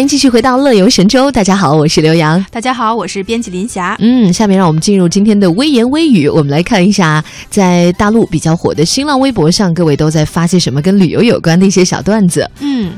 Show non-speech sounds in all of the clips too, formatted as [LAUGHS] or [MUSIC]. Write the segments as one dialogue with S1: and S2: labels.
S1: 欢迎继续回到乐游神州。大家好，我是刘洋。
S2: 大家好，我是编辑林霞。
S1: 嗯，下面让我们进入今天的微言微语，我们来看一下在大陆比较火的新浪微博上，各位都在发些什么跟旅游有关的一些小段子。
S2: 嗯。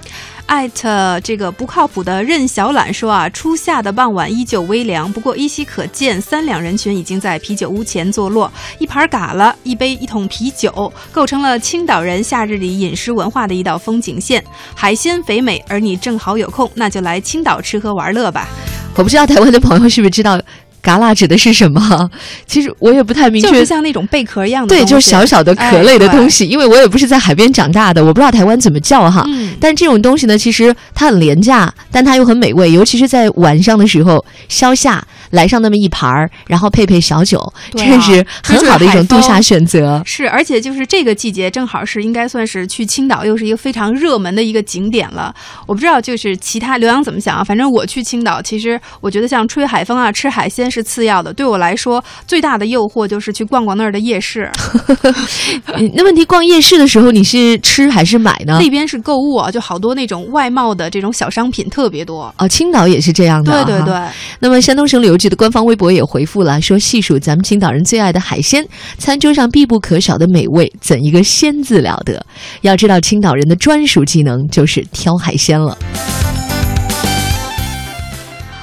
S2: 艾特这个不靠谱的任小懒说啊，初夏的傍晚依旧微凉，不过依稀可见三两人群已经在啤酒屋前坐落，一盘嘎啦，一杯一桶啤酒，构成了青岛人夏日里饮食文化的一道风景线。海鲜肥美，而你正好有空，那就来青岛吃喝玩乐吧。
S1: 我不知道台湾的朋友是不是知道。嘎啦指的是什么？其实我也不太明确，
S2: 就是像那种贝壳一样
S1: 的，对，就是小小的壳类的东西。因为我也不是在海边长大的，我不知道台湾怎么叫哈。嗯但这种东西呢，其实它很廉价，但它又很美味，尤其是在晚上的时候消夏。来上那么一盘儿，然后配配小酒，这是很好的一种度夏选择。
S2: 是，而且就是这个季节，正好是应该算是去青岛，又是一个非常热门的一个景点了。我不知道就是其他刘洋怎么想啊？反正我去青岛，其实我觉得像吹海风啊、吃海鲜是次要的。对我来说，最大的诱惑就是去逛逛那儿的夜市。[LAUGHS]
S1: 那问题，逛夜市的时候你是吃还是买呢？
S2: 那边是购物啊，就好多那种外贸的这种小商品特别多。
S1: 哦，青岛也是这样
S2: 的。对对对。
S1: 那么山东省旅游局。的官方微博也回复了，说细数咱们青岛人最爱的海鲜，餐桌上必不可少的美味，怎一个鲜字了得？要知道，青岛人的专属技能就是挑海鲜了。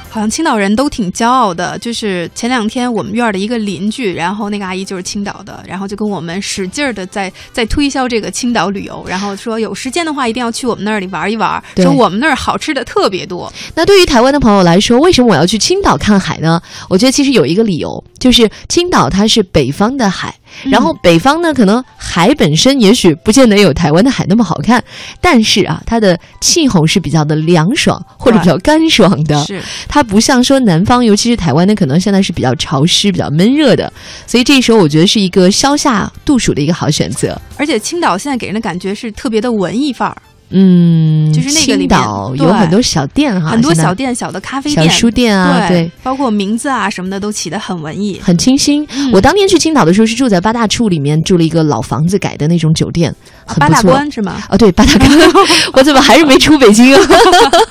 S2: 好像青岛人都挺骄傲的，就是前两天我们院的一个邻居，然后那个阿姨就是青岛的，然后就跟我们使劲儿的在在推销这个青岛旅游，然后说有时间的话一定要去我们那里玩一玩，说我们那儿好吃的特别多。
S1: 那对于台湾的朋友来说，为什么我要去青岛看海呢？我觉得其实有一个理由，就是青岛它是北方的海。然后北方呢，可能海本身也许不见得有台湾的海那么好看，但是啊，它的气候是比较的凉爽或者比较干爽的，
S2: 是。
S1: 它不像说南方，尤其是台湾呢，可能现在是比较潮湿、比较闷热的，所以这时候我觉得是一个消夏度暑的一个好选择。
S2: 而且青岛现在给人的感觉是特别的文艺范儿。
S1: 嗯，
S2: 就是那个
S1: 里面有很多小店哈，
S2: 很多小店、小的咖啡
S1: 店、小书店啊，对，
S2: 包括名字啊什么的都起得很文艺、
S1: 很清新。我当年去青岛的时候是住在八大处里面，住了一个老房子改的那种酒店，很
S2: 八大关是吗？
S1: 啊，对，八大关。[LAUGHS] 我怎么还是没出北京啊？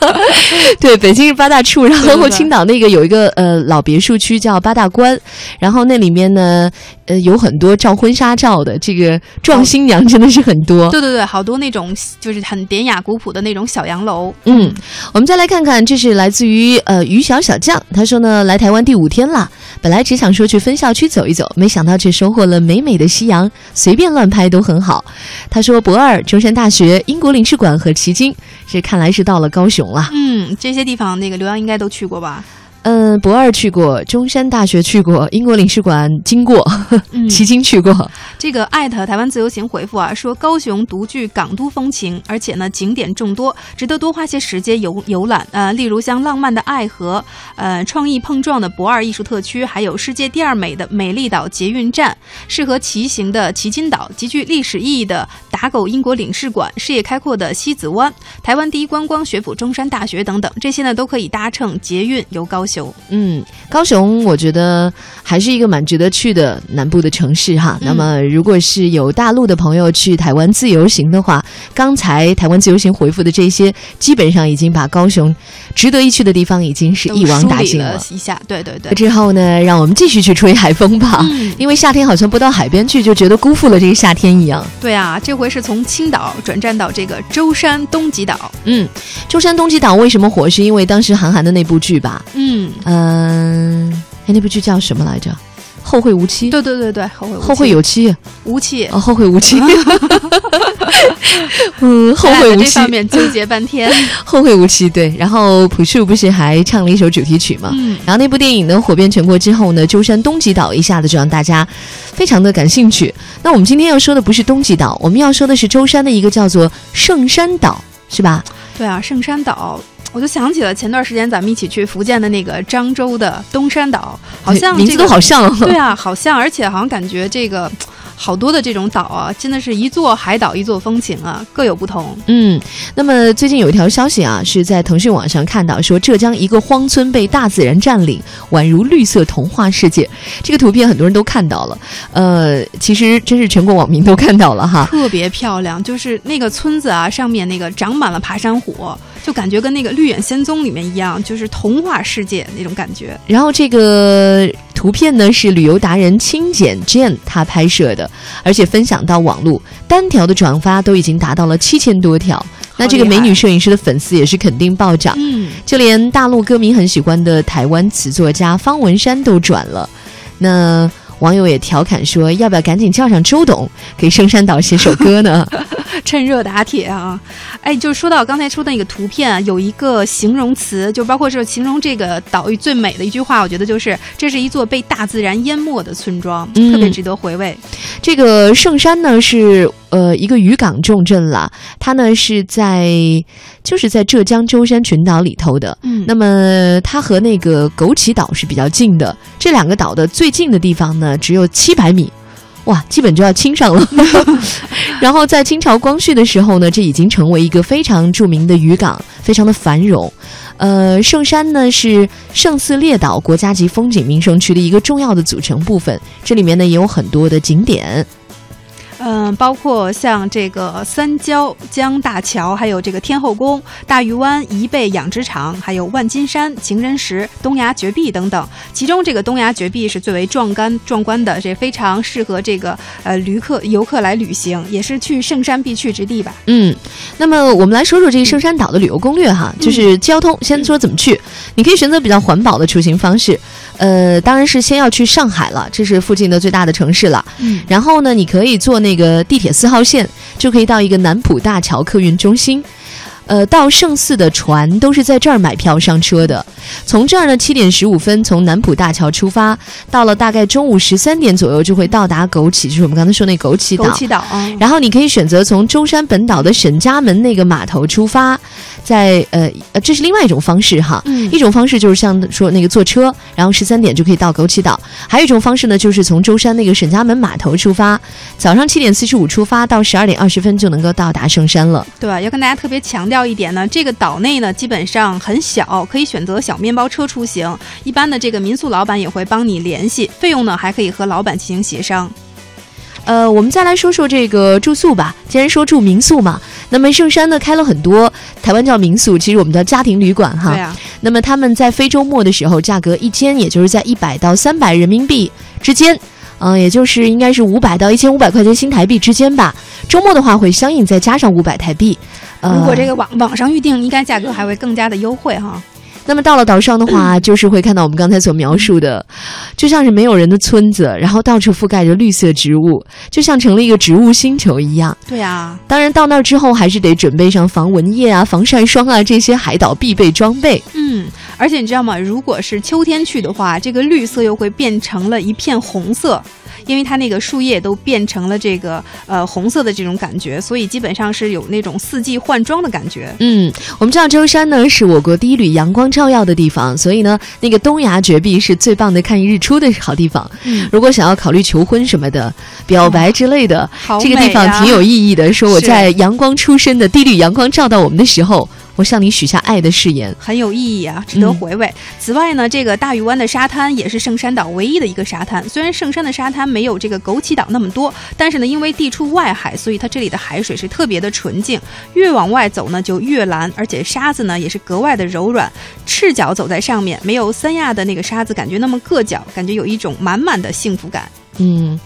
S1: [LAUGHS] 对，北京是八大处，然后青岛那个有一个呃老别墅区叫八大关，然后那里面呢呃有很多照婚纱照的，这个撞新娘真的是很多。
S2: 对对对，好多那种就是很。典雅古朴的那种小洋楼。
S1: 嗯，我们再来看看，这是来自于呃于小小将，他说呢，来台湾第五天了，本来只想说去分校区走一走，没想到却收获了美美的夕阳，随便乱拍都很好。他说说博尔、中山大学、英国领事馆和奇经，这看来是到了高雄了。
S2: 嗯，这些地方那个刘洋应该都去过吧？
S1: 嗯，博二去过，中山大学去过，英国领事馆经过，[LAUGHS] 旗津去过。
S2: 这个艾特台湾自由行回复啊，说高雄独具港都风情，而且呢景点众多，值得多花些时间游游览。呃，例如像浪漫的爱河，呃，创意碰撞的博二艺术特区，还有世界第二美的美丽岛捷运站，适合骑行的旗津岛，极具历史意义的打狗英国领事馆，视野开阔的西子湾，台湾第一观光学府中山大学等等，这些呢都可以搭乘捷运游高雄。
S1: 嗯，高雄我觉得还是一个蛮值得去的南部的城市哈。那么，如果是有大陆的朋友去台湾自由行的话，刚才台湾自由行回复的这些，基本上已经把高雄值得一去的地方已经是一网打尽
S2: 了。一下，对对对。
S1: 之后呢，让我们继续去吹海风吧，因为夏天好像不到海边去就觉得辜负了这个夏天一样。
S2: 对啊，这回是从青岛转战到这个舟山东极岛。
S1: 嗯，舟山东极岛为什么火？是因为当时韩寒的那部剧吧？
S2: 嗯。
S1: 嗯，哎，那部剧叫什么来着？后会无期。
S2: 对对对对，后会
S1: 后会有期，
S2: 无期
S1: 哦，后会无期。[LAUGHS] 嗯，后会无期。
S2: 上面纠结半天。
S1: 后会无期，对。然后朴树不是还唱了一首主题曲嘛？
S2: 嗯。
S1: 然后那部电影呢火遍全国之后呢，舟山东极岛一下子就让大家非常的感兴趣。那我们今天要说的不是东极岛，我们要说的是舟山的一个叫做圣山岛，是吧？
S2: 对啊，圣山岛。我就想起了前段时间咱们一起去福建的那个漳州的东山岛，[LAUGHS] 好像
S1: 名字都好像。[LAUGHS]
S2: 对啊，好像，而且好像感觉这个 [TSK] 好多的这种岛啊，真的是一座海岛一座风情啊，各有不同。
S1: 嗯，那么最近有一条消息啊，是在腾讯网上看到，说浙江一个荒村被大自然占领，宛如绿色童话世界。这个图片很多人都看到了，呃，其实真是全国网民都看到了哈，
S2: 特别漂亮，就是那个村子啊，上面那个长满了爬山虎。就感觉跟那个《绿野仙踪》里面一样，就是童话世界那种感觉。
S1: 然后这个图片呢是旅游达人清简 Jane 他拍摄的，而且分享到网络，单条的转发都已经达到了七千多条。那这个美女摄影师的粉丝也是肯定暴涨，
S2: 嗯，
S1: 就连大陆歌迷很喜欢的台湾词作家方文山都转了。那网友也调侃说：“要不要赶紧叫上周董给圣山岛写首歌呢？” [LAUGHS]
S2: 趁热打铁啊！哎，就是说到刚才说的那个图片啊，有一个形容词，就包括是形容这个岛屿最美的一句话，我觉得就是这是一座被大自然淹没的村庄，
S1: 嗯
S2: 特别值得回味。
S1: 这个圣山呢是呃一个渔港重镇了，它呢是在就是在浙江舟山群岛里头的。
S2: 嗯
S1: 那么它和那个枸杞岛是比较近的，这两个岛的最近的地方呢只有七百米。哇，基本就要亲上了。[LAUGHS] 然后在清朝光绪的时候呢，这已经成为一个非常著名的渔港，非常的繁荣。呃，圣山呢是圣寺列岛国家级风景名胜区的一个重要的组成部分，这里面呢也有很多的景点。
S2: 嗯，包括像这个三焦江大桥，还有这个天后宫、大峪湾贻贝养殖场，还有万金山、情人石、东崖绝壁等等。其中这个东崖绝壁是最为壮观壮观的，这非常适合这个呃旅客游客来旅行，也是去圣山必去之地吧。
S1: 嗯，那么我们来说说这个圣山岛的旅游攻略哈，就是交通，先说怎么去，你可以选择比较环保的出行方式，呃，当然是先要去上海了，这是附近的最大的城市了。
S2: 嗯
S1: 然后呢，你可以坐那个个地铁四号线，就可以到一个南浦大桥客运中心。呃，到圣寺的船都是在这儿买票上车的。从这儿呢，七点十五分从南浦大桥出发，到了大概中午十三点左右就会到达枸杞，就是我们刚才说那枸杞岛。
S2: 枸杞岛啊，
S1: 然后你可以选择从舟山本岛的沈家门那个码头出发，在呃呃，这是另外一种方式哈。
S2: 嗯
S1: 一种方式就是像说那个坐车，然后十三点就可以到枸杞岛；还有一种方式呢，就是从舟山那个沈家门码头出发，早上七点四十五出发，到十二点二十分就能够到达圣山了。
S2: 对，要跟大家特别强调一点呢，这个岛内呢基本上很小，可以选择小面包车出行。一般的这个民宿老板也会帮你联系，费用呢还可以和老板进行协商。
S1: 呃，我们再来说说这个住宿吧。既然说住民宿嘛，那么圣山呢开了很多，台湾叫民宿，其实我们叫家庭旅馆哈。
S2: 对啊，
S1: 那么他们在非周末的时候，价格一间也就是在一百到三百人民币之间，嗯、也就是应该是五百到一千五百块钱新台币之间吧。周末的话会相应再加上五百台币。呃、
S2: 如果这个网网上预定，应该价格还会更加的优惠哈。
S1: 那么到了岛上的话，[CLEARS THROAT] 就是会看到我们刚才所描述的，就像是没有人的村子，然后到处覆盖着绿色植物，就像成了一个植物星球一样。
S2: 对啊，
S1: 当然到那儿之后，还是得准备上防蚊液啊、防晒霜啊这些海岛必备装备。
S2: 嗯，而且你知道吗？如果是秋天去的话，这个绿色又会变成了一片红色，因为它那个树叶都变成了这个呃红色的这种感觉，所以基本上是有那种四季换装的感觉。
S1: 嗯，我们知道舟山呢是我国第一缕阳光照耀的地方，所以呢，那个东崖绝壁是最棒的看日出的好地方。
S2: 嗯，
S1: 如果想要考虑求婚什么的、表白之类的，
S2: 好
S1: 这个地方挺有意义的。说我在阳光出生的第一缕阳光照到我们的时候，我向你许下爱的誓言。
S2: 很有意义啊，值得回味。此外呢，这个大屿湾的沙滩也是圣山岛唯一的一个沙滩。虽然圣山的沙滩没有这个枸杞岛那么多，但是呢，因为地处外海，所以它这里的海水是特别的纯净。越往外走呢，就越蓝，而且沙子呢也是格外的柔软。赤脚走在上面，没有三亚的那个沙子感觉那么硌脚，感觉有一种满满的幸福感。
S1: 嗯，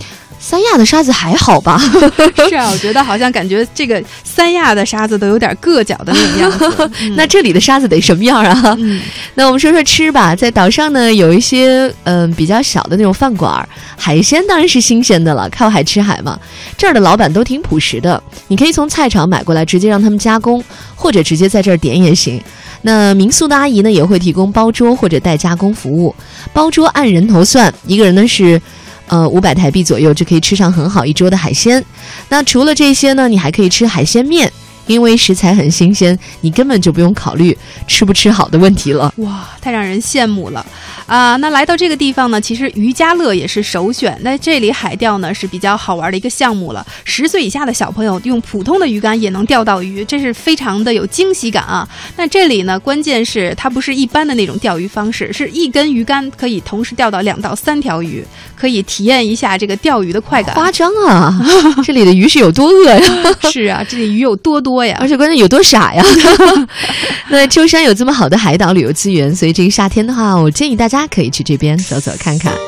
S1: 三亚的沙子还好吧？[LAUGHS]
S2: 是啊，我觉得好像感觉这个三亚的沙子都有点硌脚的那种样子。[LAUGHS] 嗯
S1: 那这里的沙子得什么样啊？
S2: 嗯，[LAUGHS]
S1: 那我们说说吃吧，在岛上呢有一些嗯、比较小的那种饭馆儿，海鲜当然是新鲜的了，靠海吃海嘛。这儿的老板都挺朴实的，你可以从菜场买过来，直接让他们加工，或者直接在这儿点也行。那民宿的阿姨呢也会提供包桌或者代加工服务，包桌按人头算，一个人呢是。呃，五百台币左右就可以吃上很好一桌的海鲜。那除了这些呢，你还可以吃海鲜面，因为食材很新鲜，你根本就不用考虑吃不吃好的问题了。
S2: 哇，太让人羡慕了！啊，那来到这个地方呢，其实渔家乐也是首选。那这里海钓呢是比较好玩的一个项目了。十岁以下的小朋友用普通的鱼竿也能钓到鱼，这是非常的有惊喜感啊。那这里呢，关键是它不是一般的那种钓鱼方式，是一根鱼竿可以同时钓到两到三条鱼，可以体验一下这个钓鱼的快感。
S1: 夸张啊！[LAUGHS] 这里的鱼是有多饿呀？[LAUGHS]
S2: 是啊，这里鱼有多多呀？
S1: 而且关键有多傻呀？[LAUGHS] 那舟山有这么好的海岛旅游资源，所以这个夏天的话，我建议大可以去这边走走看看。